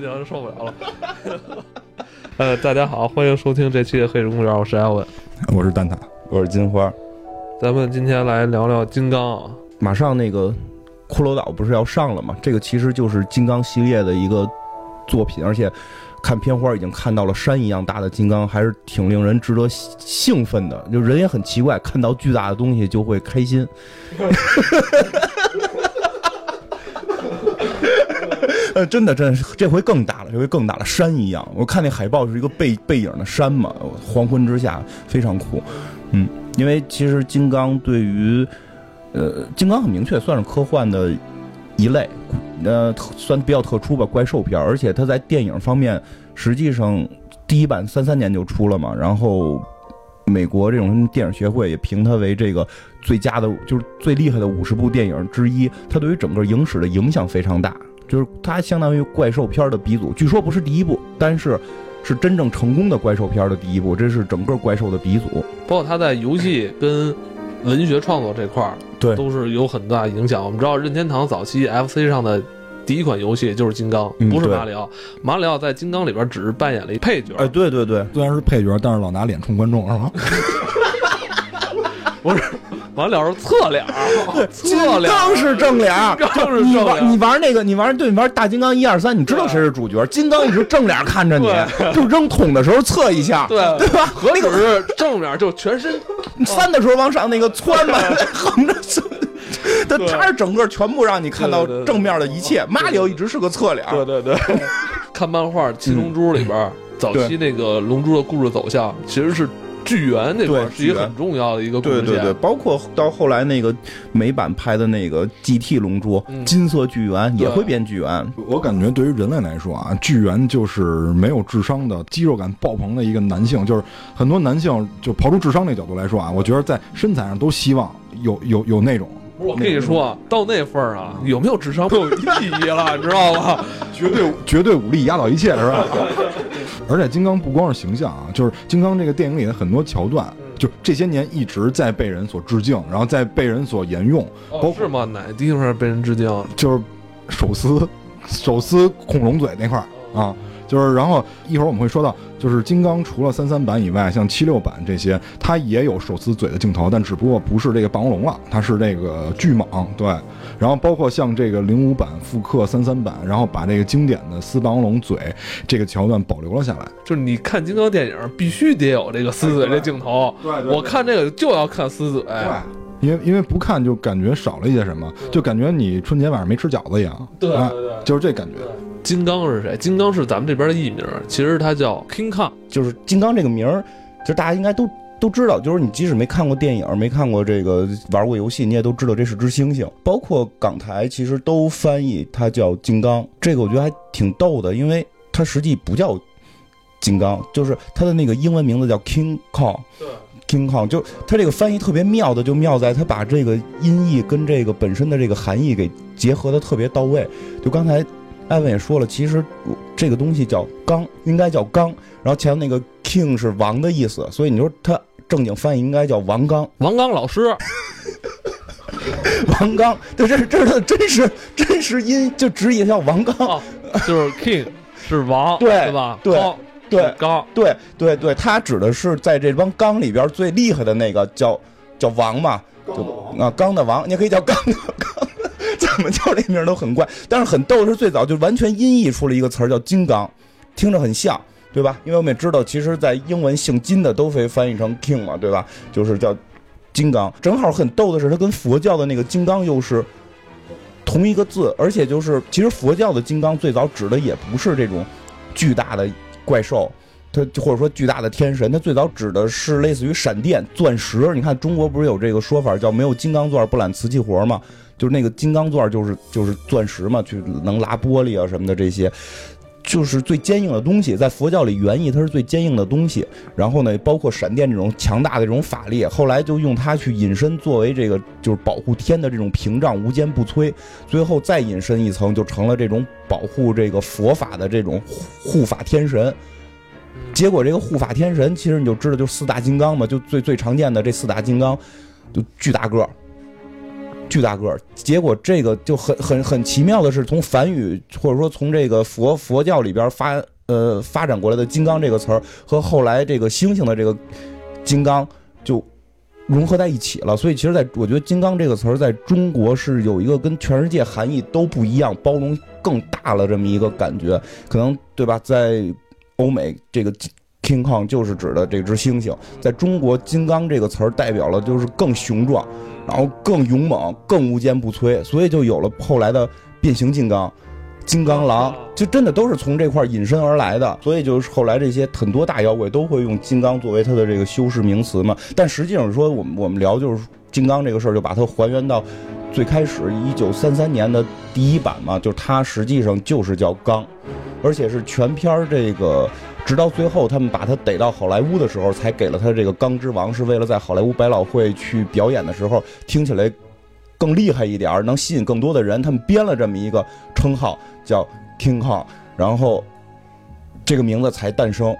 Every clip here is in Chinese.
行行，受不了了。呃，大家好，欢迎收听这期的《黑水公园》，我是艾文，我是蛋挞，我是金花。咱们今天来聊聊金刚啊。马上那个骷髅岛不是要上了吗？这个其实就是金刚系列的一个作品，而且看片花已经看到了山一样大的金刚，还是挺令人值得兴奋的。就人也很奇怪，看到巨大的东西就会开心。呃，真的，真的，这回更大了，这回更大了，山一样。我看那海报是一个背背影的山嘛，黄昏之下非常酷。嗯，因为其实金刚对于，呃，金刚很明确算是科幻的一类，呃，算比较特殊吧，怪兽片。而且它在电影方面，实际上第一版三三年就出了嘛，然后美国这种电影协会也评它为这个最佳的，就是最厉害的五十部电影之一。它对于整个影史的影响非常大。就是它相当于怪兽片的鼻祖，据说不是第一部，但是是真正成功的怪兽片的第一部，这是整个怪兽的鼻祖。包括它在游戏跟文学创作这块儿，对，都是有很大影响。我们知道任天堂早期 FC 上的第一款游戏就是金刚，不是马里奥。马里奥在金刚里边只是扮演了一配角。哎，对对对，虽然是配角，但是老拿脸冲观众，是吗？不是。完了是侧脸，侧脸刚是正脸，刚是你玩你玩那个，你玩对你玩大金刚一二三，你知道谁是主角？金刚一直正脸看着你，就扔桶的时候侧一下，对。对吧？合理是正面就全身，翻的时候往上那个窜嘛，横着他他是整个全部让你看到正面的一切。马里奥一直是个侧脸，对对对。看漫画《七龙珠》里边，早期那个龙珠的故事走向其实是。巨猿那块是一个很重要的一个对对对，包括到后来那个美版拍的那个 GT 龙珠，金色巨猿也会变巨猿。我感觉对于人类来说啊，巨猿就是没有智商的肌肉感爆棚的一个男性，就是很多男性就刨出智商那角度来说啊，我觉得在身材上都希望有有有那种。我跟你说，到那份儿啊，有没有智商没有意义了，你知道吗？绝对绝对武力压倒一切，是吧？而且金刚不光是形象啊，就是金刚这个电影里的很多桥段，就这些年一直在被人所致敬，然后在被人所沿用。哦，是吗？哪地方被人致敬？就是手撕手撕恐龙嘴那块儿啊。就是，然后一会儿我们会说到，就是金刚除了三三版以外，像七六版这些，它也有手撕嘴的镜头，但只不过不是这个霸王龙了，它是这个巨蟒。对，然后包括像这个零五版复刻三三版，然后把这个经典的撕霸王龙嘴这个桥段保留了下来。就是你看金刚电影，必须得有这个撕嘴这镜头。对，我看这个就要看撕嘴。对，因为因为不看就感觉少了一些什么，就感觉你春节晚上没吃饺子一样。对对对，就是这感觉。金刚是谁？金刚是咱们这边的艺名，其实他叫 King Kong，就是金刚这个名儿，其实大家应该都都知道。就是你即使没看过电影，没看过这个，玩过游戏，你也都知道这是只猩猩。包括港台其实都翻译它叫金刚，这个我觉得还挺逗的，因为它实际不叫金刚，就是它的那个英文名字叫 King Kong。对，King Kong 就它这个翻译特别妙的，就妙在它把这个音译跟这个本身的这个含义给结合的特别到位。就刚才。艾文也说了，其实这个东西叫刚，应该叫刚。然后前面那个 king 是王的意思，所以你说他正经翻译应该叫王刚。王刚老师，王刚，对，这是这是他的真实真实音，就直译叫王刚，就是 king 是王，对吧？对对刚，对对对，他指的是在这帮刚里边最厉害的那个叫叫王嘛，就啊刚的王，你也可以叫刚的刚。怎么叫这名都很怪，但是很逗的，是最早就完全音译出了一个词儿叫金刚，听着很像，对吧？因为我们也知道，其实，在英文姓金的都会翻译成 king 嘛，对吧？就是叫金刚。正好很逗的是，它跟佛教的那个金刚又是同一个字，而且就是其实佛教的金刚最早指的也不是这种巨大的怪兽，它或者说巨大的天神，它最早指的是类似于闪电、钻石。你看中国不是有这个说法叫没有金刚钻不揽瓷器活吗？就是那个金刚钻，就是就是钻石嘛，去能拉玻璃啊什么的这些，就是最坚硬的东西。在佛教里，原意它是最坚硬的东西。然后呢，包括闪电这种强大的这种法力，后来就用它去隐身，作为这个就是保护天的这种屏障，无坚不摧。最后再隐身一层，就成了这种保护这个佛法的这种护法天神。结果这个护法天神，其实你就知道，就四大金刚嘛，就最最常见的这四大金刚，就巨大个儿。巨大个儿。结果这个就很很很奇妙的是，从梵语或者说从这个佛佛教里边发呃发展过来的“金刚”这个词儿，和后来这个猩猩的这个“金刚”就融合在一起了。所以，其实在我觉得“金刚”这个词儿在中国是有一个跟全世界含义都不一样、包容更大了这么一个感觉。可能对吧？在欧美这个。King Kong 就是指的这只猩猩，在中国“金刚”这个词儿代表了就是更雄壮，然后更勇猛、更无坚不摧，所以就有了后来的变形金刚、金刚狼，就真的都是从这块引申而来的。所以就是后来这些很多大妖怪都会用金刚作为它的这个修饰名词嘛。但实际上说，我们我们聊就是金刚这个事儿，就把它还原到最开始一九三三年的第一版嘛，就是它实际上就是叫刚，而且是全片儿这个。直到最后，他们把他逮到好莱坞的时候，才给了他这个“钢之王”，是为了在好莱坞百老汇去表演的时候听起来更厉害一点，能吸引更多的人。他们编了这么一个称号，叫 “King Kong”，然后这个名字才诞生。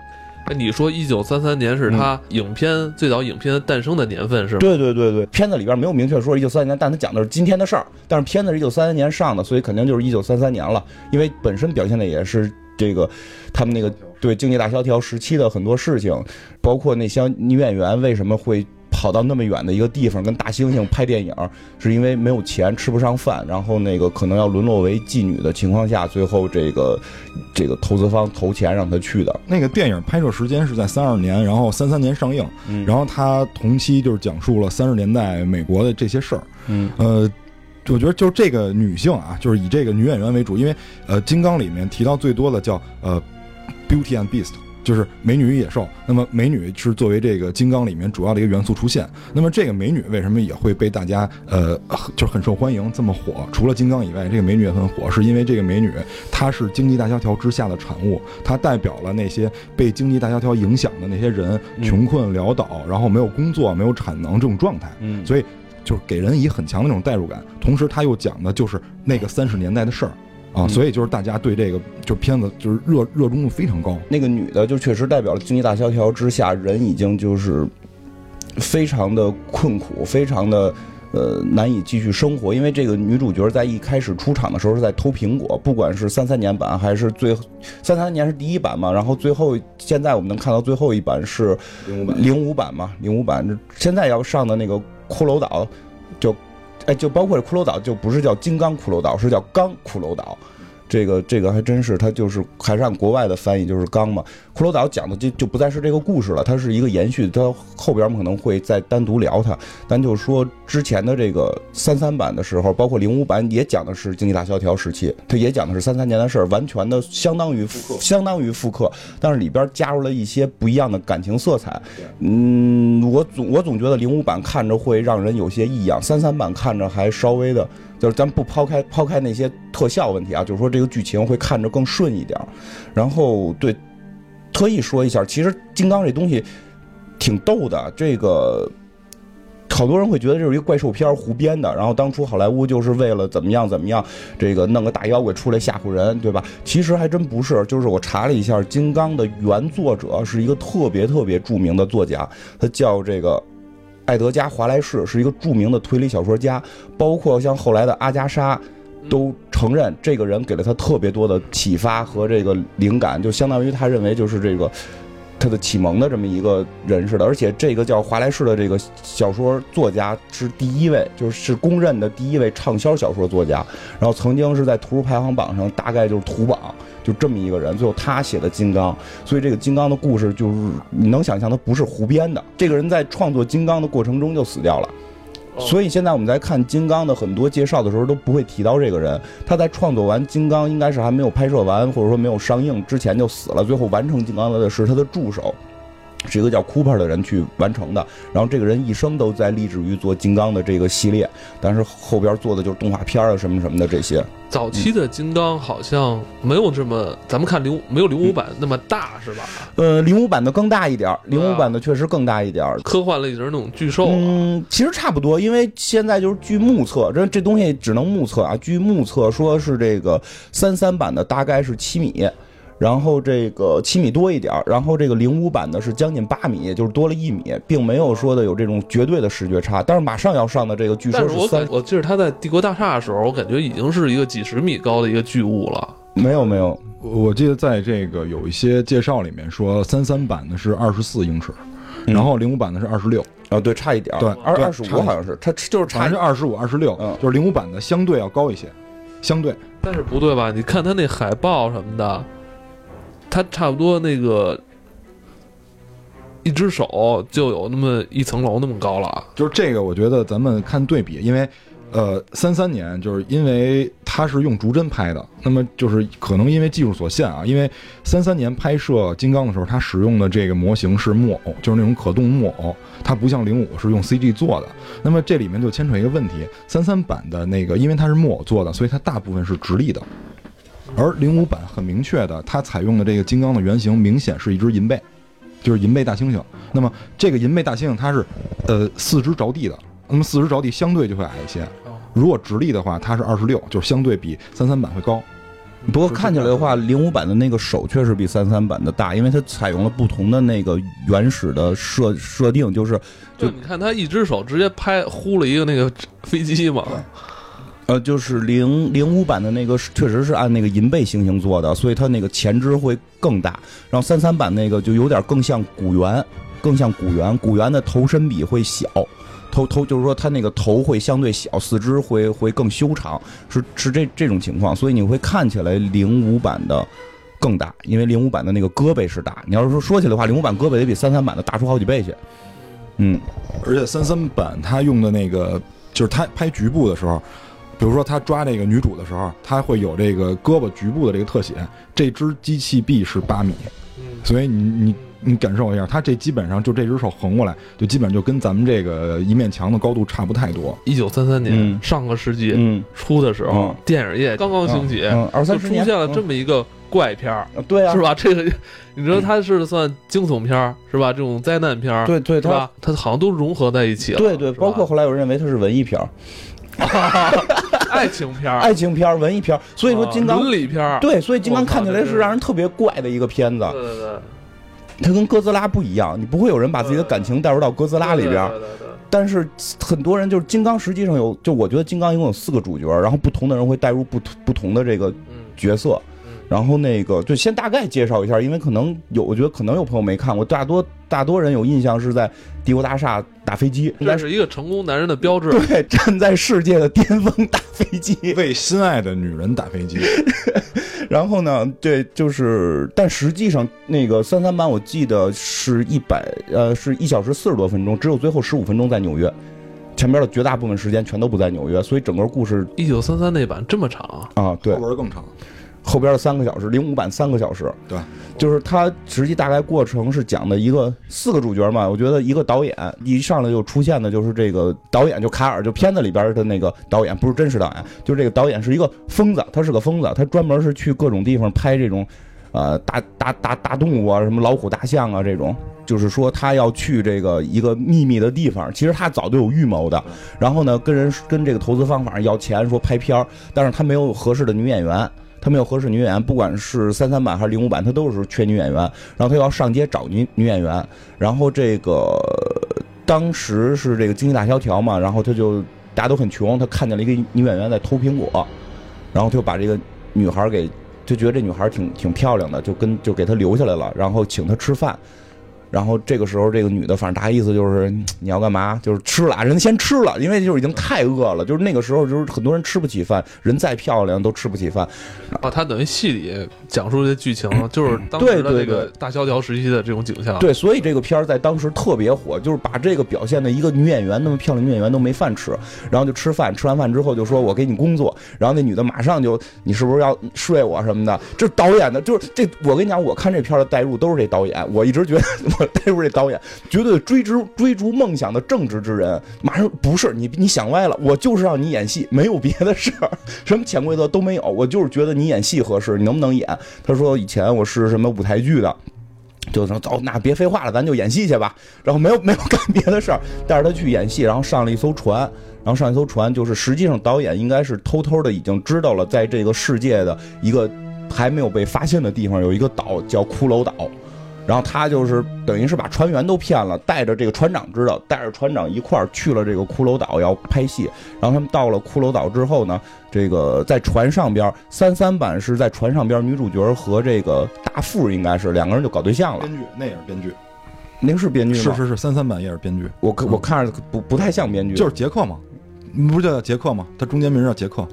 哎，你说一九三三年是他影片最早影片诞生的年份是吗？对对对对，片子里边没有明确说一九三三年，但他讲的是今天的事儿。但是片子是一九三三年上的，所以肯定就是一九三三年了，因为本身表现的也是。这个，他们那个对经济大萧条时期的很多事情，包括那些女演员为什么会跑到那么远的一个地方跟大猩猩拍电影，是因为没有钱吃不上饭，然后那个可能要沦落为妓女的情况下，最后这个这个投资方投钱让她去的。那个电影拍摄时间是在三二年，然后三三年上映，然后它同期就是讲述了三十年代美国的这些事儿。嗯，呃。我觉得就是这个女性啊，就是以这个女演员为主，因为呃，《金刚》里面提到最多的叫呃，Beauty and Beast，就是美女与野兽。那么美女是作为这个《金刚》里面主要的一个元素出现。那么这个美女为什么也会被大家呃，就是很受欢迎，这么火？除了《金刚》以外，这个美女也很火，是因为这个美女她是经济大萧条之下的产物，她代表了那些被经济大萧条影响的那些人，穷困潦倒，然后没有工作、没有产能这种状态。嗯，所以。就是给人以很强的那种代入感，同时他又讲的就是那个三十年代的事儿啊，所以就是大家对这个就片子就是热热衷度非常高。那个女的就确实代表了经济大萧条之下，人已经就是非常的困苦，非常的呃难以继续生活。因为这个女主角在一开始出场的时候是在偷苹果，不管是三三年版还是最三三年是第一版嘛，然后最后现在我们能看到最后一版是零五版零五版嘛，零五版现在要上的那个。骷髅岛，就，哎，就包括这骷髅岛，就不是叫金刚骷髅岛，是叫钢骷髅岛。这个这个还真是，它就是还是按国外的翻译，就是刚嘛。骷髅岛讲的就就不再是这个故事了，它是一个延续。它后边我们可能会再单独聊它。咱就是说之前的这个三三版的时候，包括零五版也讲的是经济大萧条时期，它也讲的是三三年的事儿，完全的相当于复刻，相当于复刻，但是里边加入了一些不一样的感情色彩。嗯，我总我总觉得零五版看着会让人有些异样，三三版看着还稍微的。就是咱不抛开抛开那些特效问题啊，就是说这个剧情会看着更顺一点。然后对，特意说一下，其实金刚这东西挺逗的。这个好多人会觉得这是一个怪兽片胡编的。然后当初好莱坞就是为了怎么样怎么样，这个弄个大妖怪出来吓唬人，对吧？其实还真不是。就是我查了一下，金刚的原作者是一个特别特别著名的作家，他叫这个。艾德加·华莱士是一个著名的推理小说家，包括像后来的阿加莎，都承认这个人给了他特别多的启发和这个灵感，就相当于他认为就是这个他的启蒙的这么一个人似的。而且这个叫华莱士的这个小说作家是第一位，就是公认的第一位畅销小说作家，然后曾经是在图书排行榜上大概就是图榜。就这么一个人，最后他写的《金刚》，所以这个《金刚》的故事就是你能想象，他不是胡编的。这个人在创作《金刚》的过程中就死掉了，所以现在我们在看《金刚》的很多介绍的时候都不会提到这个人。他在创作完《金刚》，应该是还没有拍摄完，或者说没有上映之前就死了。最后完成《金刚》的是他的助手。是一个叫 Cooper 的人去完成的，然后这个人一生都在立志于做金刚的这个系列，但是后边做的就是动画片啊什么什么的这些。早期的金刚好像没有这么，咱们看零没有零五版那么大是吧？呃，零五版的更大一点，零五版的确实更大一点，科幻类型那种巨兽。嗯，其实差不多，因为现在就是据目测，这这东西只能目测啊，据目测说是这个三三版的大概是七米。然后这个七米多一点儿，然后这个零五版的是将近八米，就是多了一米，并没有说的有这种绝对的视觉差。但是马上要上的这个据说是我三，我记得他在帝国大厦的时候，我感觉已经是一个几十米高的一个巨物了。没有没有，我记得在这个有一些介绍里面说，三三版的是二十四英尺，然后零五版的是二十六，啊对，差一点儿，对对二二十五好像是，它就是差好像是二十五、二十六嗯，就是零五版的相对要高一些，相对。但是不对吧？你看他那海报什么的，他差不多那个一只手就有那么一层楼那么高了。就是这个，我觉得咱们看对比，因为呃，三三年就是因为它是用逐帧拍的，那么就是可能因为技术所限啊，因为三三年拍摄金刚的时候，它使用的这个模型是木偶，就是那种可动木偶，它不像零五是用 CG 做的。那么这里面就牵扯一个问题，三三版的那个因为它是木偶做的，所以它大部分是直立的。而零五版很明确的，它采用的这个金刚的原型明显是一只银背，就是银背大猩猩。那么这个银背大猩猩它是，呃，四肢着地的，那么四肢着地相对就会矮一些。如果直立的话，它是二十六，就是相对比三三版会高。不过看起来的话，零五版的那个手确实比三三版的大，因为它采用了不同的那个原始的设设定，就是就就你看他一只手直接拍呼了一个那个飞机嘛，呃，就是零零五版的那个确实是按那个银背猩猩做的，所以它那个前肢会更大。然后三三版那个就有点更像古猿，更像古猿，古猿的头身比会小。头头就是说，它那个头会相对小，四肢会会更修长，是是这这种情况，所以你会看起来零五版的更大，因为零五版的那个胳膊是大。你要是说说起来的话，零五版胳膊得比三三版的大出好几倍去。嗯，而且三三版它用的那个，就是它拍局部的时候，比如说他抓这个女主的时候，他会有这个胳膊局部的这个特写。这只机器臂是八米，所以你你你感受一下，他这基本上就这只手横过来，就基本上就跟咱们这个一面墙的高度差不太多。一九三三年、嗯上个世纪嗯初的时候，嗯电影业刚刚兴起，嗯，二就三十年出现了这么一个怪片儿，嗯对啊，是吧？这个 你知道它是算惊悚片儿是吧？这种灾难片儿，对对，它是吧？它好像都融合在一起了，对对，包括后来有人认为它是文艺片儿、爱情片儿，爱情片儿、文艺片儿，所以说啊金刚伦理片儿，对，所以金刚看起来是是。让人特别怪的一个片子。对，对对，它跟哥斯拉不一样，你不会有人把自己的感情带入到哥斯拉里边儿。但是很多人就是金刚，实际上有，就我觉得金刚一共有四个主角，然后不同的人会带入不同不同的这个嗯。角色。嗯然后那个就先大概介绍一下，因为可能有，我觉得可能有朋友没看过，大多大多人有印象是在帝国大厦打飞机，这是一个成功男人的标志。对，站在世界的巅峰打飞机。为心爱的女人打飞机，然后呢，对，就是，但实际上那个三三版我记得是一百，呃，是一小时四十多分钟，只有最后十五分钟在纽约，前边的绝大部分时间全都不在纽约，所以整个故事一九三三那版这么长，啊，对后，边更长。后边的三个小时，零五版三个小时，对，就是它实际大概过程是讲的一个四个主角嘛，我觉得一个导演一上来就出现的就是这个导演，就卡尔，就片子里边的那个导演，不是真实导演，就是这个导演是一个疯子，他是个疯子，他专门是去各种地方拍这种，呃，大大大大动物啊，什么老虎、大象啊这种。就是说，他要去这个一个秘密的地方，其实他早就有预谋的。然后呢，跟人跟这个投资方法要钱，说拍片儿，但是他没有合适的女演员，他没有合适女演员，不管是三三版还是零五版，他都是缺女演员。然后他要上街找女女演员，然后这个当时是这个经济大萧条嘛，然后他就大家都很穷，他看见了一个女演员在偷苹果，然后他就把这个女孩给就觉得这女孩挺挺漂亮的，就跟就给她留下来了，然后请她吃饭。然后这个时候，这个女的反正大概意思就是嗯你要干嘛？就是吃了啊，人先吃了，因为就是已经太饿了。就是那个时候，就是很多人吃不起饭，人再漂亮都吃不起饭。啊，他等于戏里讲述的剧情，就是当时的这个大萧条时期的这种景象。对，所以这个片儿在当时特别火，就是把这个表现的一个女演员那么漂亮，女演员都没饭吃，然后就吃饭，吃完饭之后就说我给你工作，然后那女的马上就你是不是要睡我什么的？这导演的，就是这我跟你讲，我看这片儿的代入都是这导演，我一直觉得 我代入这导演绝对追逐追逐梦想的正直之人，马上不是你你想歪了，我就是让你演戏，没有别的事儿，什么潜规则都没有，我就是觉得你演戏合适，你能不能演？他说以前我是什么舞台剧的。就说走，那别废话了，咱就演戏去吧。然后没有没有干别的事儿，带着他去演戏，然后上了一艘船，然后上一艘船，就是实际上导演应该是偷偷的已经知道了，在这个世界的一个还没有被发现的地方有一个岛叫骷髅岛，然后他就是等于是把船员都骗了，带着这个船长知道，带着船长一块儿去了这个骷髅岛要拍戏。然后他们到了骷髅岛之后呢，这个在船上边三三版是在船上边，女主角和这个大副应该是两个人就搞对象了。编剧那也是编剧，那个是编剧吗？是是是，三三版也是编剧，我看我看着不不太像编剧，就是杰克嘛，不是叫杰克吗？他中间名叫杰克，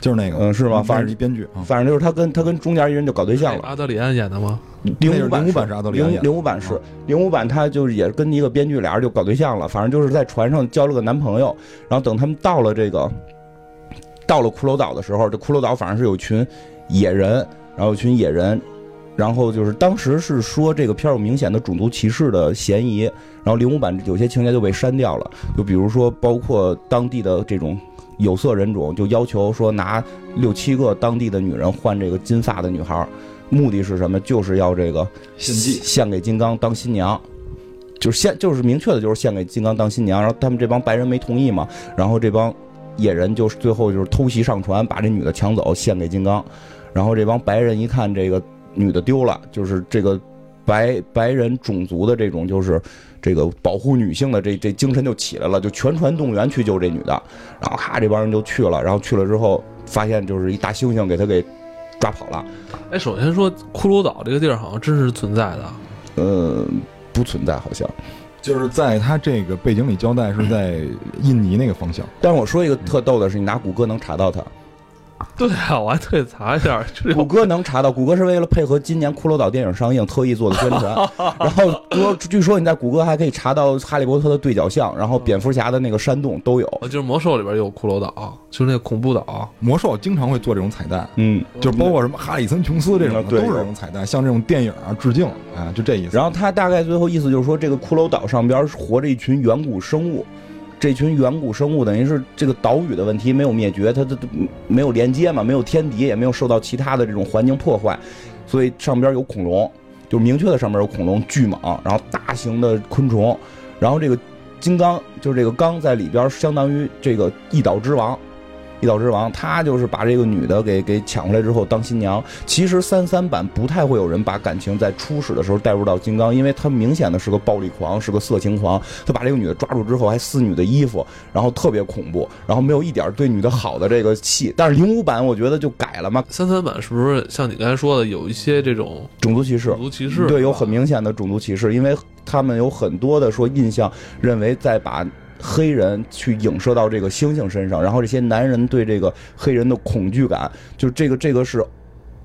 就是那个，嗯是吗反反正正一编剧啊。反正就是他跟他跟中间一人就搞对象了。阿德里安演的吗？零五版那是零五版是阿德里安零零五版是零五版，他就是也跟一个编剧俩人就搞对象了，反正就是在船上交了个男朋友，然后等他们到了这个到了骷髅岛的时候，这骷髅岛反正是有群野人，然后有群野人，然后就是当时是说这个片儿有明显的种族歧视的嫌疑，然后零五版有些情节就被删掉了，就比如说包括当地的这种。有色人种就要求说拿六七个当地的女人换这个金发的女孩儿，目的是什么？就是要这个献祭献给金刚当新娘，就是献就是明确的就是献给金刚当新娘。然后他们这帮白人没同意嘛，然后这帮野人就是最后就是偷袭上船，把这女的抢走献给金刚。然后这帮白人一看这个女的丢了，就是这个白白人种族的这种就是这个保护女性的这这精神就起来了，就全船动员去救这女的。然后咔，这帮人就去了，然后去了之后发现就是一大猩猩给他给抓跑了。哎，首先说骷髅岛这个地儿好像真实存在的，呃，不存在好像。就是在他这个背景里交代是在印尼那个方向，但是我说一个特逗的是，你拿谷歌能查到它。对啊，我还特意查一下，这谷歌能查到，谷歌是为了配合今年《骷髅岛》电影上映特意做的宣传。然后说，据说你在谷歌还可以查到《哈利波特》的对角巷，然后蝙蝠侠的那个山洞都有。就是魔兽里边有骷髅岛，就是那个恐怖岛。魔兽经常会做这种彩蛋，嗯，就包括什么哈里森琼斯这种都是这种彩蛋，像这种电影啊致敬啊，就这意思。然后他大概最后意思就是说，这个骷髅岛上边活着一群远古生物，这群远古生物等于是这个岛屿的问题没有灭绝，它它它没有连接嘛，没有天敌，也没有受到其他的这种环境破坏，所以上边有恐龙，就明确的上面有恐龙巨蟒，然后大型的昆虫，然后这个金刚就是这个刚在里边相当于这个一岛之王。一岛之王，他就是把这个女的给给抢回来之后当新娘。其实三三版不太会有人把感情在初始的时候带入到金刚，因为他明显的是个暴力狂，是个色情狂。他把这个女的抓住之后还撕女的衣服，然后特别恐怖，然后没有一点对女的好的这个戏。但是零五版我觉得就改了嘛，三三版是不是像你刚才说的，有一些这种种族歧视种。族歧视？对，有很明显的种族歧视，因为他们有很多的说印象认为在把黑人去影射到这个猩猩身上，然后这些男人对这个黑人的恐惧感，就这个这个是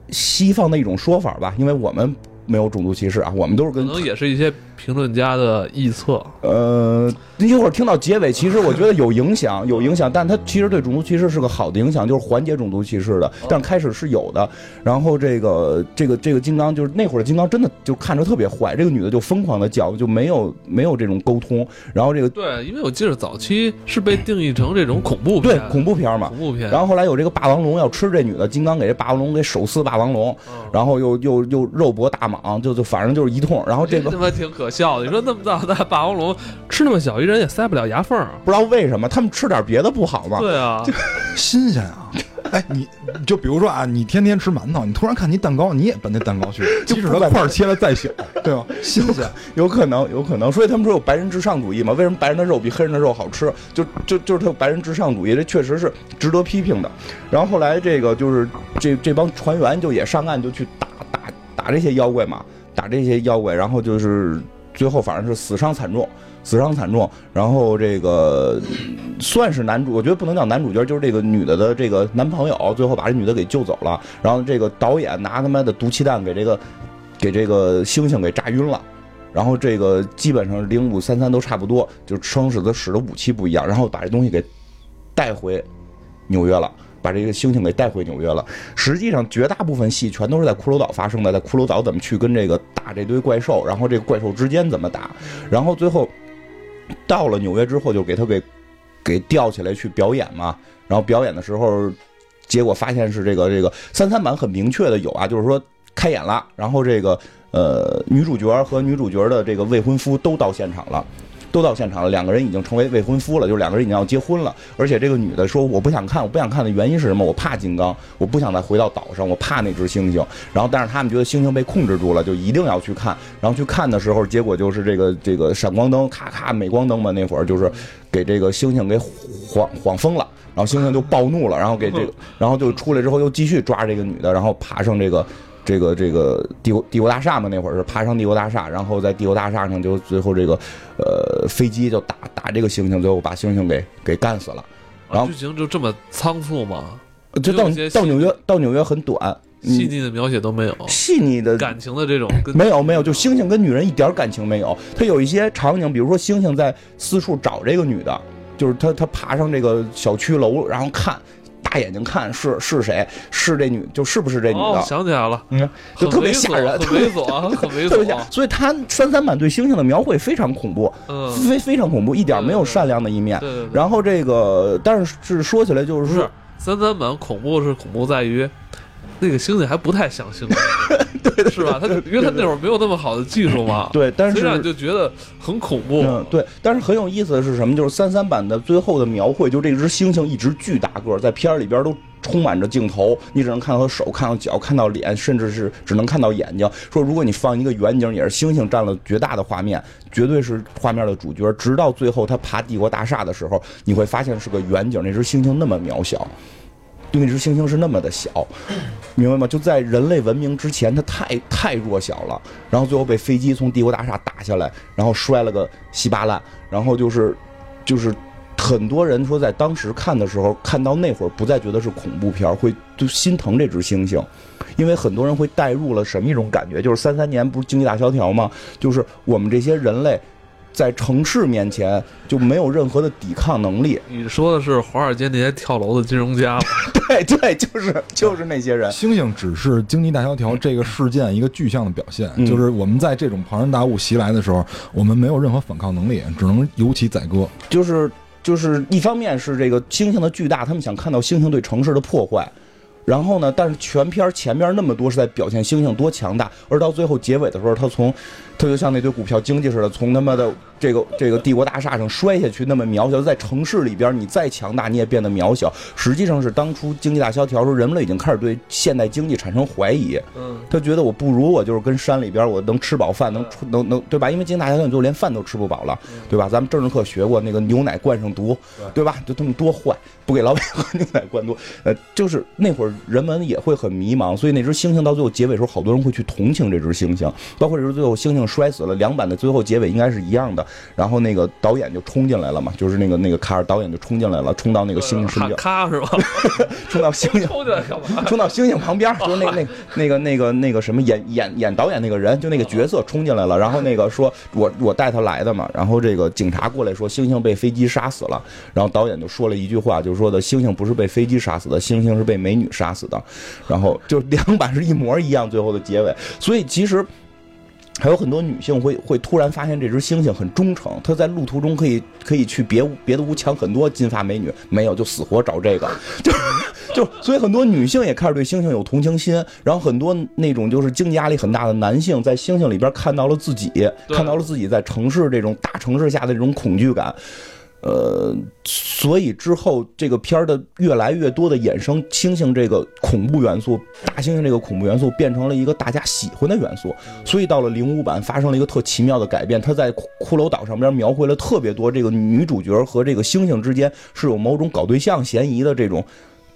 西方的一种说法吧，因为我们没有种族歧视啊，我们都是跟可能也是一些评论家的臆测。呃，一会儿听到结尾，其实我觉得有影响，有影响，但它其实对种族歧视是个好的影响，就是缓解种族歧视的。但开始是有的，然后这个这个这个金刚就是那会儿的金刚真的就看着特别坏，这个女的就疯狂的叫，就没有没有这种沟通，然后这个对，因为我记得早期是被定义成这种恐怖对，恐怖片嘛恐。怖片。然后后来有这个霸王龙要吃这女的，金刚给这霸王龙给手撕霸王龙，嗯然后又又又肉搏大蟒，就就反正就是一通。然后这个他妈挺可笑的。你说那么大的霸王龙吃那么小一人也塞不了牙缝儿。不知道为什么他们吃点别的不好吗？对啊，新鲜啊！哎，你就比如说啊，你天天吃馒头，你突然看你蛋糕，你也奔那蛋糕去，即使它块切的再小，对吧？新鲜。有可能，有可能，所以他们说有白人至上主义嘛？为什么白人的肉比黑人的肉好吃？就就就是他有白人至上主义，这确实是值得批评的。然后后来这个就是这这帮船员就也上岸就去打打这些妖怪嘛，打这些妖怪，然后就是最后反正是死伤惨重，死伤惨重。然后这个算是男主，我觉得不能叫男主角，就是这个女的的这个男朋友，最后把这女的给救走了。然后这个导演拿他妈的毒气弹给这个给这个猩猩给炸晕了。然后这个基本上零五三三都差不多，就是生使的使的武器不一样，然后把这东西给带回纽约了。把这个猩猩给带回纽约了。实际上，绝大部分戏全都是在骷髅岛发生的，在骷髅岛怎么去跟这个打这堆怪兽，然后这个怪兽之间怎么打，然后最后到了纽约之后，就给他给给吊起来去表演嘛。然后表演的时候，结果发现是这个这个三三版很明确的有啊，就是说开演了，然后这个呃女主角和女主角的这个未婚夫都到现场了。都到现场了，两个人已经成为未婚夫了，就是两个人已经要结婚了。而且这个女的说我不想看，我不想看的原因是什么？我怕金刚，我不想再回到岛上，我怕那只猩猩。然后但是他们觉得猩猩被控制住了，就一定要去看。然后去看的时候，结果就是这个这个闪光灯咔咔美光灯嘛，那会儿就是给这个猩猩给晃晃疯了。然后猩猩就暴怒了，然后给这个，然后就出来之后又继续抓这个女的，然后爬上这个。这个这个帝国帝国大厦嘛，那会儿是爬上帝国大厦，然后在帝国大厦上就最后这个呃飞机就打打这个猩猩，最后把猩猩给给干死了。然后剧情就这么仓促吗？就到到纽约到纽约很短，细腻的描写都没有，细腻的感情的这种没有没有，就猩猩跟女人一点感情没有。他有一些场景，比如说猩猩在四处找这个女的，就是他他爬上这个小区楼，然后看。大眼睛看是是谁？是这女，就是不是这女的？想起来了，嗯，就特别吓人，很猥琐，很猥琐。所以他三三版对星星的描绘非常恐怖，嗯，非非常恐怖，一点没有善良的一面。然后这个，但是是说起来就是说，三三版恐怖是恐怖在于。那个星星还不太像猩猩，对，是吧？他因为他那会儿没有那么好的技术嘛，对，但是就觉得很恐怖。嗯，对，但是很有意思的是什么？就是三三版的最后的描绘，就这只猩猩一直巨大个，在片儿里边都充满着镜头，你只能看到手、看到脚、看到脸，甚至是只能看到眼睛。说如果你放一个远景，也是猩猩占了绝大的画面，绝对是画面的主角。直到最后他爬帝国大厦的时候，你会发现是个远景，那只猩猩那么渺小。对，那只猩猩是那么的小，明白吗？就在人类文明之前，它太太弱小了。然后最后被飞机从帝国大厦打下来，然后摔了个稀巴烂。然后就是，就是很多人说在当时看的时候，看到那会儿不再觉得是恐怖片，会就心疼这只猩猩，因为很多人会带入了什么一种感觉？就是三三年不是经济大萧条吗？就是我们这些人类。在城市面前就没有任何的抵抗能力。你说的是华尔街那些跳楼的金融家吗？对对，就是就是那些人。星星只是经济大萧条这个事件一个具象的表现，就是我们在这种庞然大物袭来的时候，我们没有任何反抗能力，只能由其宰割。就是就是一方面是这个星星的巨大，他们想看到星星对城市的破坏。然后呢？但是全片前面那么多是在表现猩猩多强大，而到最后结尾的时候，他从，他就像那堆股票经济似的，从他妈的这个这个帝国大厦上摔下去，那么渺小。在城市里边，你再强大，你也变得渺小。实际上是当初经济大萧条时候，人们已经开始对现代经济产生怀疑。嗯，他觉得我不如我就是跟山里边，我能吃饱饭，能能能，对吧？因为经济大萧条，你就连饭都吃不饱了，对吧？咱们政治课学过那个牛奶灌上毒，对吧？就他们多坏，不给老百姓喝牛奶灌毒。呃，就是那会儿。人们也会很迷茫，所以那只猩猩到最后结尾时候，好多人会去同情这只猩猩，包括这只最后猩猩摔死了。两版的最后结尾应该是一样的。然后那个导演就冲进来了嘛，就是那个那个卡尔导演就冲进来了，冲到那个星星身边，咔是吧？冲到猩猩，冲到星星旁边，就是那那那个那个那个什么演演演导演那个人，就那个角色冲进来了。然后那个说我我带他来的嘛。然后这个警察过来说星星被飞机杀死了。然后导演就说了一句话，就是说的星星不是被飞机杀死的，星星是被美女杀。死的，然后就两版是一模一样，最后的结尾。所以其实还有很多女性会会突然发现这只猩猩很忠诚，它在路途中可以可以去别别的屋抢很多金发美女，没有就死活找这个，就就所以很多女性也开始对猩猩有同情心。然后很多那种就是经济压力很大的男性，在猩猩里边看到了自己，看到了自己在城市这种大城市下的这种恐惧感。呃，所以之后这个片儿的越来越多的衍生，猩猩这个恐怖元素，大猩猩这个恐怖元素变成了一个大家喜欢的元素。所以到了零五版发生了一个特奇妙的改变，他在骷髅岛上边描绘了特别多这个女主角和这个猩猩之间是有某种搞对象嫌疑的这种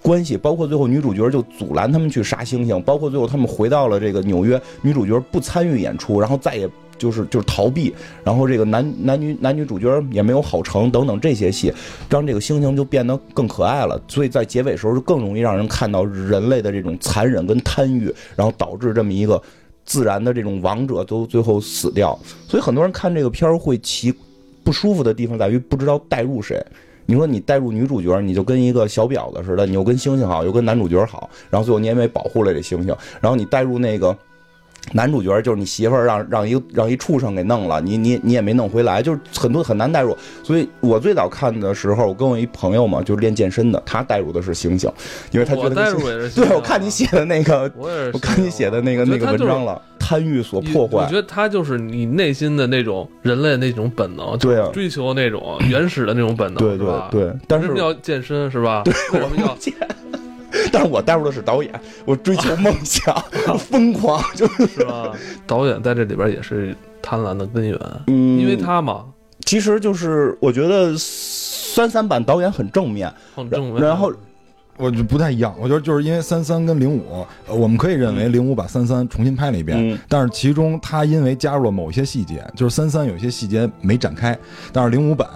关系，包括最后女主角就阻拦他们去杀猩猩，包括最后他们回到了这个纽约，女主角不参与演出，然后再也。就是就是逃避，然后这个男男女男女主角也没有好成等等这些戏，让这个猩猩就变得更可爱了。所以在结尾时候就更容易让人看到人类的这种残忍跟贪欲，然后导致这么一个自然的这种王者都最后死掉。所以很多人看这个片儿会其不舒服的地方在于不知道带入谁。你说你带入女主角，你就跟一个小婊子似的，你又跟猩猩好，又跟男主角好，然后最后你也没保护了这猩猩。然后你带入那个。男主角就是你媳妇儿让让一让一畜生给弄了，你你你也没弄回来，就是很多很难代入。所以我最早看的时候，我跟我一朋友嘛，就是练健身的，他代入的是猩猩，因为他觉得猩入也是对，我看你写的那个，我也是，我看你写的那个那个文章了，贪欲所破坏我觉。得他就是你内心的那种人类那种本能，对啊追求那种原始的那种本能，对对对，但是要健身是吧？对，为什么要？见。但是我带入的是导演，我追求梦想，疯狂，就是是吧？导演在这里边也是贪婪的根源，嗯因为他嘛，其实就是我觉得三三版导演很正面，很正面然后我就不太一样，我觉得就是因为三三跟零五，呃我们可以认为零五把三三重新拍了一遍，嗯但是其中他因为加入了某些细节，就是三三有些细节没展开，但是零五版。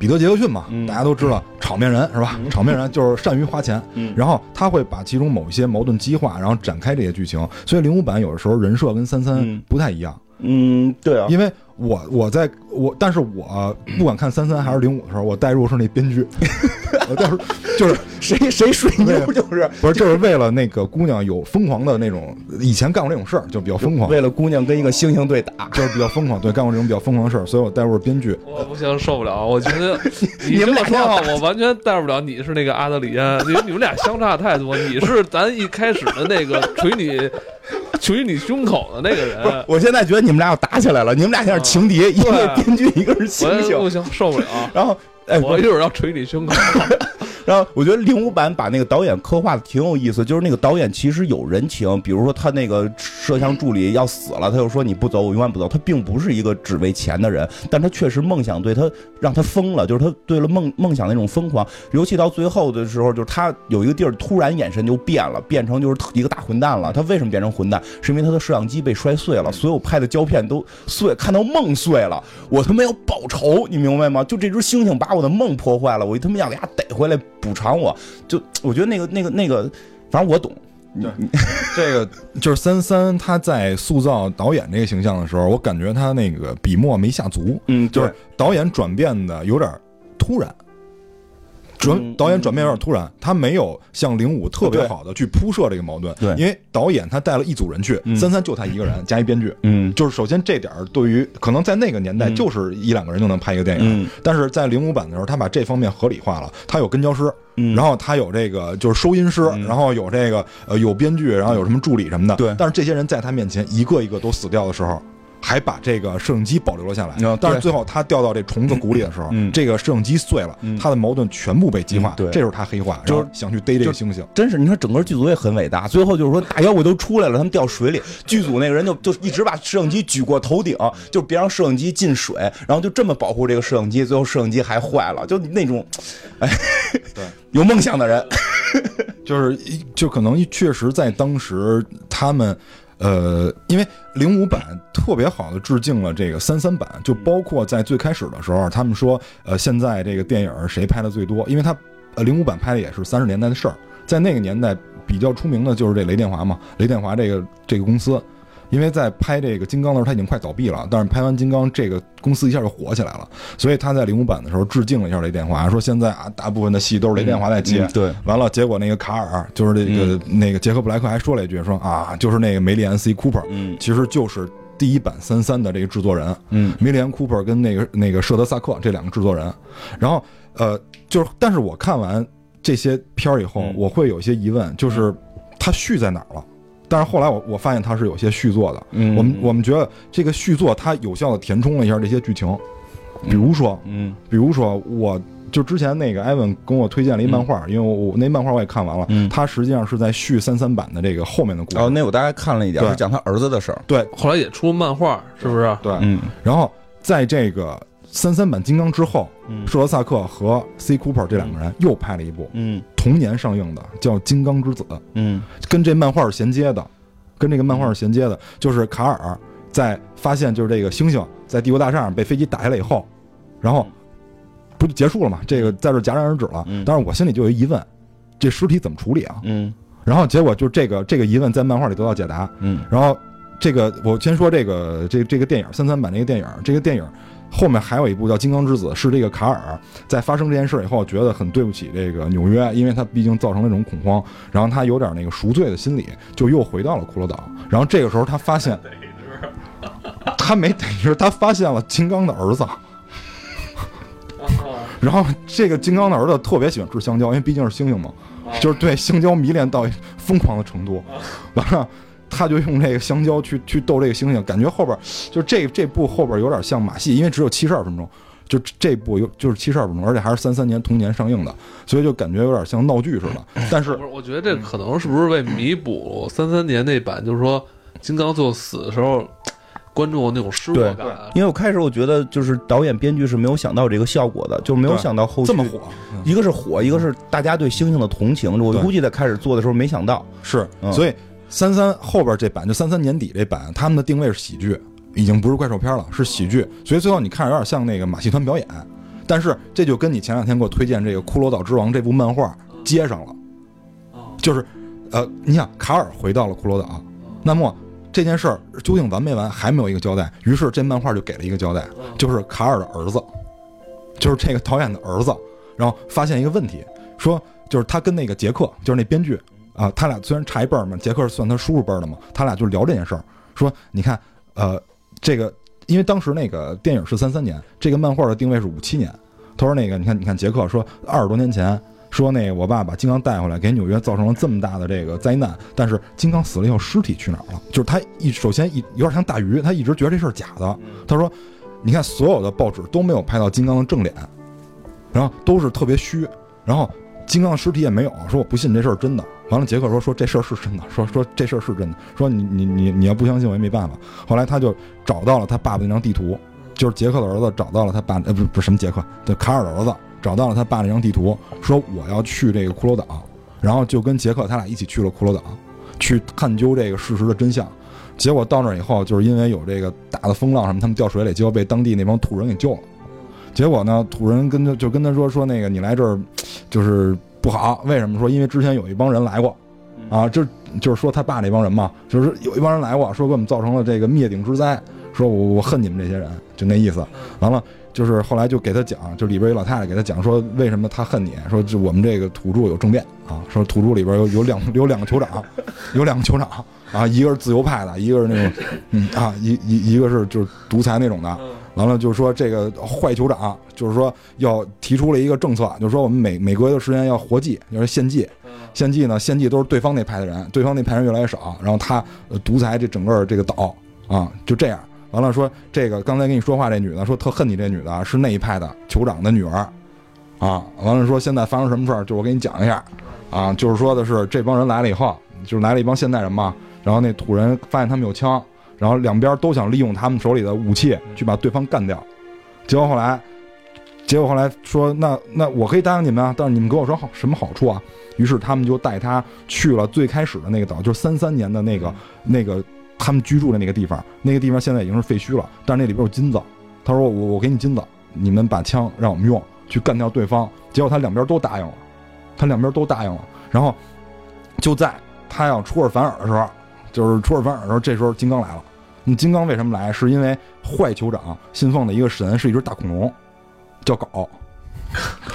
彼得·杰克逊嘛，嗯大家都知道，场面人是吧？场面人就是善于花钱，嗯然后他会把其中某一些矛盾激化，然后展开这些剧情。所以零五版有的时候人设跟三三嗯不太一样，嗯，对啊，因为我我在我，但是我不管看三三还是零五的时候，我代入是那编剧，我带入就是 谁谁水牛就是不是就是为了那个姑娘有疯狂的那种，以前干过这种事儿，就比较疯狂，为了姑娘跟一个猩猩对打。就是比较疯狂，对，干过这种比较疯狂的事儿，所以我代入是编剧。我不行，受不了。我觉得 你这么说的话，我完全代入不了。你是那个阿德里安，因为你们俩相差太多。你是咱一开始的那个锤你 捶你胸口的那个人，我现在觉得你们俩要打起来了，你们俩像是情敌，一个是编剧，一个是猩猩。不行，受不了。然后，哎，我一会儿要捶你胸口。然后我觉得零五版把那个导演刻画的挺有意思，就是那个导演其实有人情，比如说他那个摄像助理要死了，他就说你不走，我永远不走。他并不是一个只为钱的人，但他确实梦想对他让他疯了，就是他对了梦梦想那种疯狂。尤其到最后的时候，就是他有一个地儿突然眼神就变了，变成就是一个大混蛋了。他为什么变成混蛋？是因为他的摄像机被摔碎了，所有拍的胶片都碎，看到梦碎了。我他妈要报仇，你明白吗？就这只猩猩把我的梦破坏了，我他妈要给它逮回来补偿我。就我觉得那个那个那个，反正我懂。对 这个 就是三三他在塑造导演这个形象的时候，我感觉他那个笔墨没下足，嗯，就是导演转变的有点突然。转嗯导演转变有点突然，他没有像零五特别好的去铺设这个矛盾。对因为导演他带了一组人去，嗯三三就他一个人加一编剧，嗯就是首先这点儿对于可能在那个年代嗯就是一两个人就能拍一个电影，嗯但是在零五版的时候，他把这方面合理化了。他有跟焦师，嗯然后他有这个就是收音师，嗯然后有这个呃有编剧，然后有什么助理什么的。对但是这些人在他面前一个一个都死掉的时候。还把这个摄影机保留了下来嗯，但是最后他掉到这虫子谷里的时候，嗯这个摄影机碎了，嗯他的矛盾全部被激化嗯，对这时候他黑化，就是想去逮这个猩猩，真是，你说整个剧组也很伟大。最后就是说大妖怪都出来了，他们掉水里，剧组那个人就就一直把摄影机举过头顶，就别让摄影机进水，然后就这么保护这个摄影机。最后摄影机还坏了，就那种，哎，对，有梦想的人，就是一就可能确实在当时他们。呃，因为零五版特别好的致敬了这个三三版，就包括在最开始的时候，他们说，呃，现在这个电影谁拍的最多？因为他，呃，零五版拍的也是三十年代的事儿，在那个年代比较出名的就是这雷电华嘛，雷电华这个这个公司，因为在拍这个金刚的时候他已经快倒闭了，但是拍完金刚这个公司一下就火起来了，所以他在零五版的时候致敬了一下雷电华，说现在啊大部分的戏都是雷电华在接，嗯对，完了，结果那个卡尔就是这个、那个杰克布莱克还说了一句说啊，就是那个梅丽安 C Cooper，嗯其实就是第一版三三的这个制作人，嗯梅丽安 Cooper 跟那个那个舍德萨克这两个制作人，然后呃，就是但是我看完这些片儿以后，嗯我会有一些疑问，就是他续在哪儿了？但是后来我我发现它是有些续作的，嗯。我们我们觉得这个续作它有效的填充了一下这些剧情，比如说嗯。比如说，我就之前那个艾文跟我推荐了一漫画，因为我我那漫画我也看完了，嗯。它实际上是在续三三版的这个后面的故事。哦，那我大概看了一点，对。是讲他儿子的事儿，对。后来也出漫画，是不是？对，嗯。然后在这个三三版金刚之后，嗯舍德萨克和 C Cooper 这两个人又拍了一部嗯同年上映的，叫《金刚之子》，嗯跟这漫画是衔接的，跟这个漫画是衔接的，就是卡尔在发现就是这个猩猩在帝国大厦上被飞机打下来以后，然后不就结束了嘛？这个在这戛然而止了嗯。但是我心里就有一疑问，这尸体怎么处理啊？嗯然后结果就这个这个疑问在漫画里得到解答。嗯然后这个我先说这个这这个电影三三版这个电影，这个电影后面还有一部叫《金刚之子》，是这个卡尔在发生这件事以后，觉得很对不起这个纽约，因为他毕竟造成了这种恐慌，然后他有点那个赎罪的心理，就又回到了骷髅岛。然后这个时候他发现，他没逮着，他发现了金刚的儿子。然后这个金刚的儿子特别喜欢吃香蕉，因为毕竟是猩猩嘛，就是对香蕉迷恋到疯狂的程度。完了，他就用这个香蕉去去逗这个猩猩，感觉后边就这这部后边有点像马戏，因为只有七十二分钟，就这部有就是七十二分钟，而且还是三三年同年上映的，所以就感觉有点像闹剧似的。但是不是，我觉得这可能是不是为弥补三三年那版，就是说金刚最后死的时候，观众那种失落感。因为我开始我觉得就是导演编剧是没有想到这个效果的，就没有想到后续这么火，一个是火，一个是大家对猩猩的同情。我估计在开始做的时候没想到，是，嗯所以三三后边这版就三三年底这版，他们的定位是喜剧，已经不是怪兽片了，是喜剧。所以最后你看着有点像那个马戏团表演，但是这就跟你前两天给我推荐这个《骷髅岛之王》这部漫画接上了，就是，呃，你想卡尔回到了骷髅岛，那么这件事儿究竟完没完，还没有一个交代。于是这漫画就给了一个交代，就是卡尔的儿子，就是这个导演的儿子，然后发现一个问题，说就是他跟那个杰克，就是那编剧啊，他俩虽然差一辈儿嘛，杰克算他叔叔辈儿的嘛，他俩就聊这件事儿，说你看，呃，这个因为当时那个电影是三三年，这个漫画的定位是五七年，他说那个你看你看杰克说二十多年前。说那个我爸把金刚带回来，给纽约造成了这么大的这个灾难，但是金刚死了以后，尸体去哪儿了？就是他一首先一有点像大鱼，他一直觉得这事儿假的。他说，你看所有的报纸都没有拍到金刚的正脸，然后都是特别虚，然后金刚的尸体也没有。说我不信这事儿真的。完了，杰克说说这事儿是真的，说说这事儿是真的。说你你你你要不相信我也没办法。后来他就找到了他爸爸那张地图，就是杰克的儿子找到了他爸，呃不不什么杰克，对卡尔的儿子找到了他爸那张地图，说我要去这个骷髅岛，然后就跟杰克他俩一起去了骷髅岛，去探究这个事实的真相。结果到那以后，就是因为有这个大的风浪什么，他们掉水里，结果被当地那帮土人给救了。结果呢，土人跟他就跟他说说那个你来这儿就是不好，为什么？说因为之前有一帮人来过，啊，就就是说他爸那帮人嘛，就是有一帮人来过，说给我们造成了这个灭顶之灾，说我我恨你们这些人，就那意思。完了，就是后来就给他讲，就里边有老太太给他讲说为什么他恨你，说就我们这个土著有政变啊，说土著里边有有两有两个酋长，有两个酋长啊，一个是自由派的，一个是那种嗯啊一一一个是就是独裁那种的。完了就是说这个坏酋长，就是说要提出了一个政策，就是说我们每每隔一段时间要活祭，就是献祭。献祭呢，献祭都是对方那派的人，对方那派人越来越少，然后他呃独裁这整个这个岛啊，就这样。完了说这个刚才跟你说话这女的说特恨你这女的是那一派的酋长的女儿，啊，完了说现在发生什么事儿，就我给你讲一下，啊，就是说的是这帮人来了以后，就是来了一帮现代人嘛，然后那土人发现他们有枪，然后两边都想利用他们手里的武器去把对方干掉，结果后来，结果后来说那那我可以答应你们啊，但是你们给我说好什么好处啊？于是他们就带他去了最开始的那个岛，就是三三年的那个那个他们居住的那个地方，那个地方现在已经是废墟了，但是那里边有金子。他说我我给你金子，你们把枪让我们用去干掉对方。结果他两边都答应了，他两边都答应了。然后就在他要出尔反尔的时候，就是出尔反尔的时候，这时候金刚来了。那金刚为什么来？是因为坏酋长信奉的一个神是一只大恐龙，叫镐。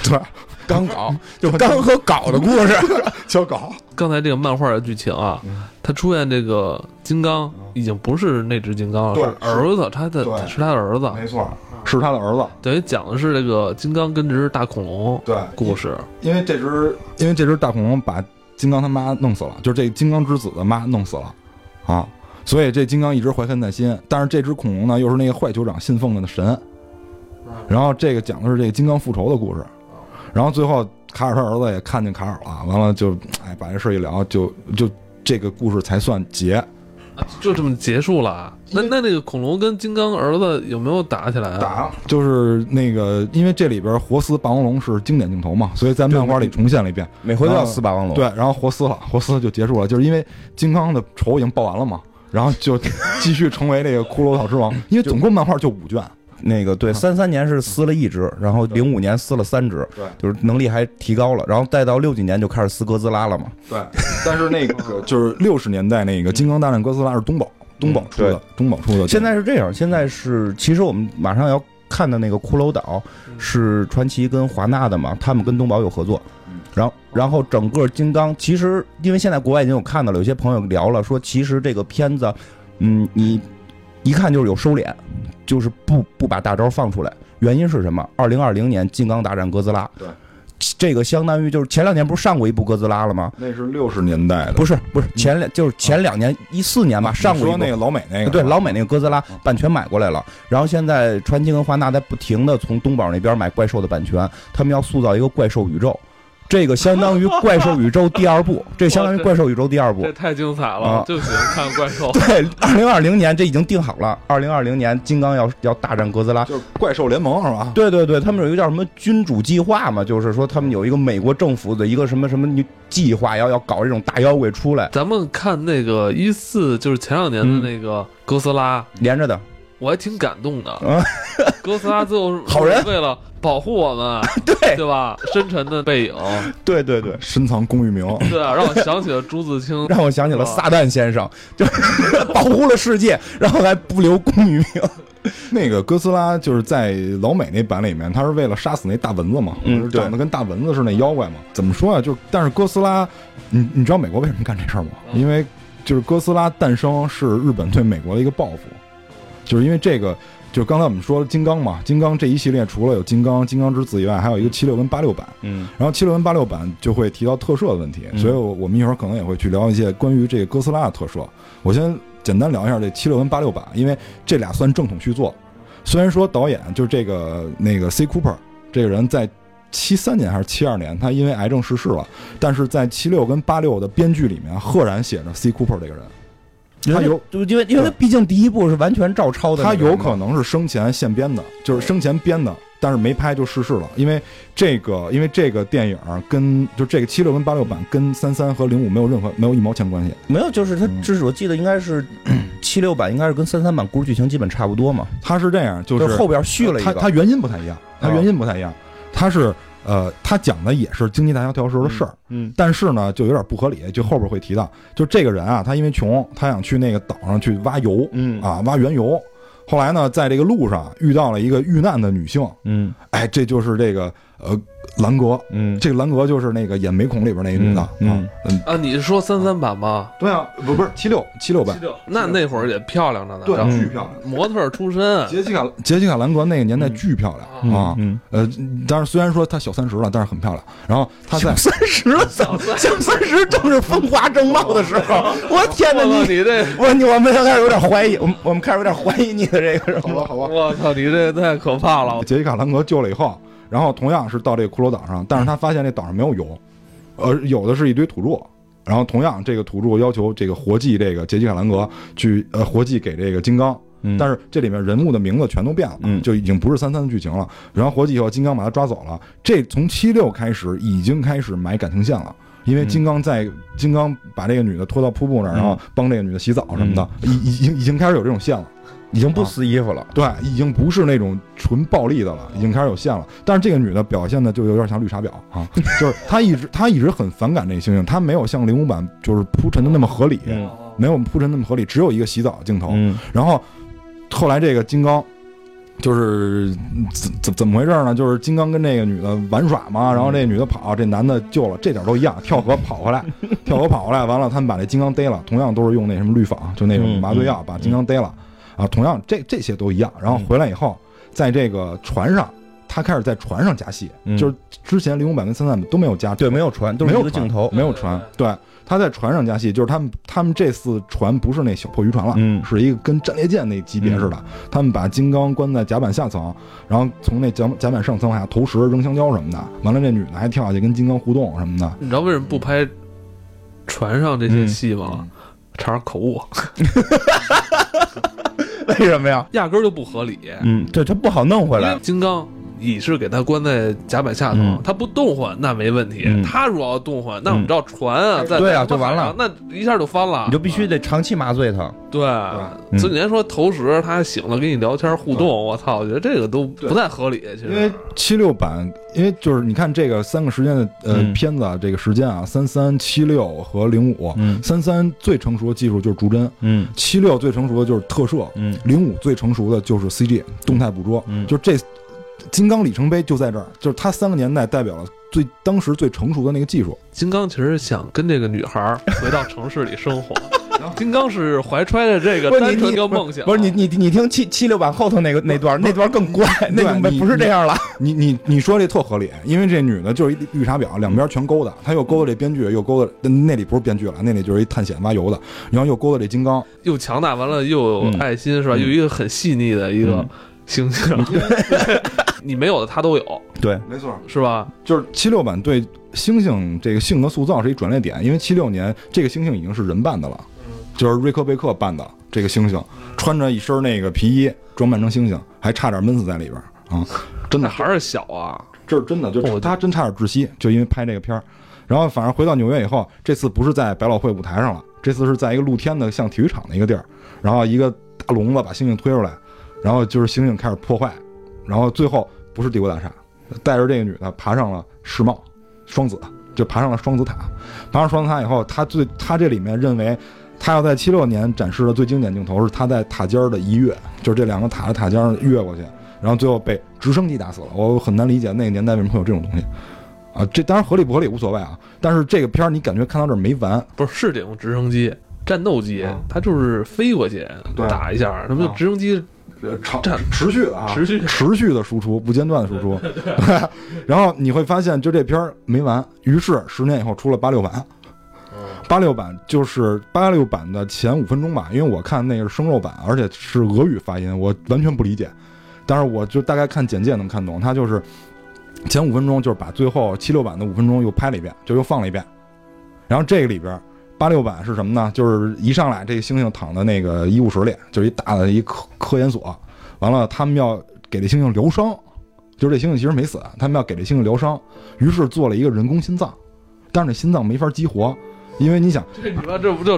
对，刚镐 就刚和镐的故事，叫镐。刚才这个漫画的剧情啊，他出现这个金刚已经不是那只金刚了，对是儿子，他的是他的儿子，没错，是他的儿子。等于讲的是这个金刚跟这只大恐龙对，故事。因为这只因为这只大恐龙把金刚他妈弄死了，就是这金刚之子的妈弄死了，啊，所以这金刚一直怀恨在心。但是这只恐龙呢，又是那个坏酋长信奉的神，然后这个讲的是这个金刚复仇的故事，然后最后卡尔他儿子也看见卡尔了，完了就哎把这事儿一聊，就就这个故事才算结。就这么结束了啊。那那那个恐龙跟金刚儿子有没有打起来啊？打就是那个，因为这里边活撕霸王龙是经典镜头嘛，所以在漫画里重现了一遍。每回都要撕霸王龙。对，然后活撕了，活撕就结束了，就是因为金刚的仇已经报完了嘛，然后就继续成为这个骷髅岛之王，因为总共漫画就五卷。那个对，三三年是撕了一只，然后零五年撕了三只，对就是能力还提高了，然后再到六几年就开始撕哥斯拉了嘛。对，但是那个就是六十年代那个《金刚大战哥斯拉》是东宝，东宝出的，东宝出的。现在是这样，现在是其实我们马上要看的那个骷髅岛是传奇跟华纳的嘛，他们跟东宝有合作。然后，然后整个金刚其实，因为现在国外已经有看到了，有些朋友聊了，说其实这个片子，嗯，你一看就是有收敛，就是不不把大招放出来。原因是什么？二零二零年《金刚大战哥斯拉》，对，这个相当于就是前两年不是上过一部哥斯拉了吗？那是六十年代的，不是不是前两就是前两年一四年吧，上过一部。说那个老美那个，对老美那个哥斯拉版权买过来了，然后现在传奇跟华纳在不停的从东宝那边买怪兽的版权，他们要塑造一个怪兽宇宙，这个相当于怪兽宇宙第二部，这相当于怪兽宇宙第二部这。太精彩了啊，就喜欢看怪兽。对，二零二零年这已经定好了，二零二零年金刚要要大战哥斯拉。就是怪兽联盟是吧？对对对，他们有一个叫什么君主计划嘛，就是说他们有一个美国政府的一个什么什么计划，要要搞这种大妖怪出来，咱们看那个一四，就是前两年的那个哥斯拉，连着的。我还挺感动的。啊哥斯拉最后是好人为了保护我们，对对吧？深沉的背影，对对对，深藏功与名，对啊，让我想起了朱自清。让我想起了撒旦先生，就是保护了世界，然后还不留功与名。那个哥斯拉就是在老美那版里面，他是为了杀死那大蚊子嘛，嗯长得跟大蚊子似的那妖怪嘛。怎么说啊？就是但是哥斯拉，你你知道美国为什么干这事儿吗？嗯因为就是哥斯拉诞生是日本对美国的一个报复，就是因为这个。就刚才我们说金刚嘛，金刚这一系列除了有金刚、金刚之子以外，还有一个七六跟八六版。嗯然后七六跟八六版就会提到特摄的问题，嗯所以我我们一会儿可能也会去聊一些关于这个哥斯拉的特摄。我先简单聊一下这七六跟八六版，因为这俩算正统续作。虽然说导演就是这个那个 C Cooper 这个人在七三年还是七二年，他因为癌症逝世了，但是在七六跟八六的编剧里面赫然写着 C Cooper 这个人，他有就因为因为毕竟第一部是完全照抄的那他有可能是生前现编的，就是生前编的，但是没拍就逝世了。因为这个，因为这个电影跟就这个七六跟八六版跟三三和零五没有任何没有一毛钱关系。没有，就是他嗯。这是我记得应该是 七六版，应该是跟三三版故事剧情基本差不多嘛，他是这样，就就是后边续了一个，他他原因不太一样，他啊。原因不太一样，他是呃，他讲的也是经济大萧条时候的事儿，嗯但是呢，就有点不合理，就后边会提到，就这个人啊，他因为穷，他想去那个岛上去挖油嗯。啊，挖原油。后来呢，在这个路上遇到了一个遇难的女性，嗯。哎，这就是这个呃兰格，嗯这个兰格就是那个演美孔里边那个女的，嗯啊嗯，啊，你是说三三版吗？对啊，不不是七六七六版，那那会儿也漂亮着呢，对，巨漂亮。模特儿出身杰西卡杰西卡兰格那个年代巨漂亮嗯啊，嗯，呃，但是虽然说她小三十了，但是很漂亮。然后她在三十了，怎么小三十正是风华正茂的时候？我天哪，你你这，我你我们开始有点怀疑，我们我们开始有点怀疑你的这个好了？好吧，我操，你这太可怕了！杰西卡兰格救了以后，然后同样是到这个骷髅岛上，但是他发现这岛上没有油，呃，有的是一堆土著。然后同样，这个土著要求这个活祭这个杰西卡兰格去呃活祭给这个金刚，嗯但是这里面人物的名字全都变了，嗯就已经不是三三的剧情了。然后活祭以后，金刚把他抓走了。这从七六开始已经开始埋感情线了。因为金刚在金刚把这个女的拖到瀑布那儿，嗯然后帮这个女的洗澡什么的，已已经已经开始有这种线了。已经不撕衣服了。对，已经不是那种纯暴力的了，已经开始有线了。但是这个女的表现的就有点像绿茶婊啊，就是她一直她一直很反感这个猩猩，她没有像零五版就是铺陈的那么合理，嗯没有铺陈那么合理，只有一个洗澡镜头。嗯然后后来这个金刚。就是怎怎怎么回事呢？就是金刚跟那个女的玩耍嘛，然后这女的跑，这男的救了，这点都一样，跳河跑回来，跳河跑回来，完了他们把这金刚逮了，同样都是用那什么氯仿，就那种嗯麻醉药把金刚逮了，啊，同样这这些都一样。然后回来以后，在这个船上，他开始在船上加戏，嗯就是之前零五版跟三三版都没有加，对，没有船，都是没有船一个镜头。没有船，对，他在船上加戏，就是他们他们这次船不是那小破渔船了，嗯是一个跟战列舰那级别似的，他们把金刚关在甲板下层，然后从那甲甲板上层往下投石、扔香蕉什么的，完了这女的还跳下去跟金刚互动什么的，你知道为什么不拍船上这些嗯戏吗？差点口误，为什么呀？压根儿就不合理。嗯，对，他不好弄回来。金刚你是给他关在甲板下头，嗯。他不动换那没问题。嗯。他如果要动换，那我们知道船啊，在对啊就完了。那一下就翻了。你就必须得长期麻醉他。对，嗯所以年说投食他醒了跟你聊天互动，我操，我觉得这个都不太合理。其实。因为七六版，因为就是你看这个三个时间的呃、嗯。片子啊，这个时间啊，三三七六和零五，嗯。三三最成熟的技术就是逐帧，嗯。七六最成熟的就是特摄，嗯。零五最成熟的就是 CG 动态捕捉，嗯。就这金刚里程碑就在这儿，就是它三个年代代表了最当时最成熟的那个技术。金刚其实想跟这个女孩儿回到城市里生活。金刚是怀揣着这个单纯你的梦想，不是你你你听七七六版后头那个那段那段更怪，那不是这样了。你你你说这特合理，因为这女的就是一绿茶婊，两边全勾搭，她又勾搭这编剧，又勾搭那里不是编剧了，那里就是一探险挖油的，然后又勾搭这金刚，又强大，完了又有嗯爱心，是吧？又一个很细腻的一个嗯形象，你没有的他都有，对，没错，是吧？就是七六版对猩猩这个性格塑造是一转捩点，因为七六年这个猩猩已经是人扮的了，就是瑞克贝克扮的这个猩猩，穿着一身那个皮衣，装扮成猩猩，还差点闷死在里边啊！真的，还是小啊，这是真的，就是他真差点窒息，就因为拍这个片儿。然后反正回到纽约以后，这次不是在百老汇舞台上了，这次是在一个露天的像体育场的一个地儿，然后一个大笼子把猩猩推出来，然后就是猩猩开始破坏，然后最后不是帝国大厦，带着这个女的爬上了世贸双子，就爬上了双子塔，爬上双子塔以后，他最他这里面认为。他要在七六年展示的最经典镜头是他在塔尖儿的一跃，就是这两个塔的塔尖儿越过去，然后最后被直升机打死了。我很难理解那个年代为什么会有这种东西，啊，这当然合理不合理无所谓啊。但是这个片儿你感觉看到这儿没完，不是是这种直升机。战斗机啊，它就是飞过去对打一下，那不就啊直升机长战持续的啊，持续持续的输出，不间断的输出。然后你会发现，就这片儿没完。于是十年以后出了八六版，八六版就是八六版的前五分钟吧，因为我看那个是生肉版，而且是俄语发音，我完全不理解。但是我就大概看简介能看懂，它就是前五分钟就是把最后七六版的五分钟又拍了一遍，就又放了一遍。然后这个里边八六版是什么呢？就是一上来这个猩猩躺在那个医务室里，就是一大的一科科研所，完了他们要给这猩猩疗伤，就是这猩猩其实没死，他们要给这猩猩疗伤，于是做了一个人工心脏，但是这心脏没法激活，因为你想。这你妈这不就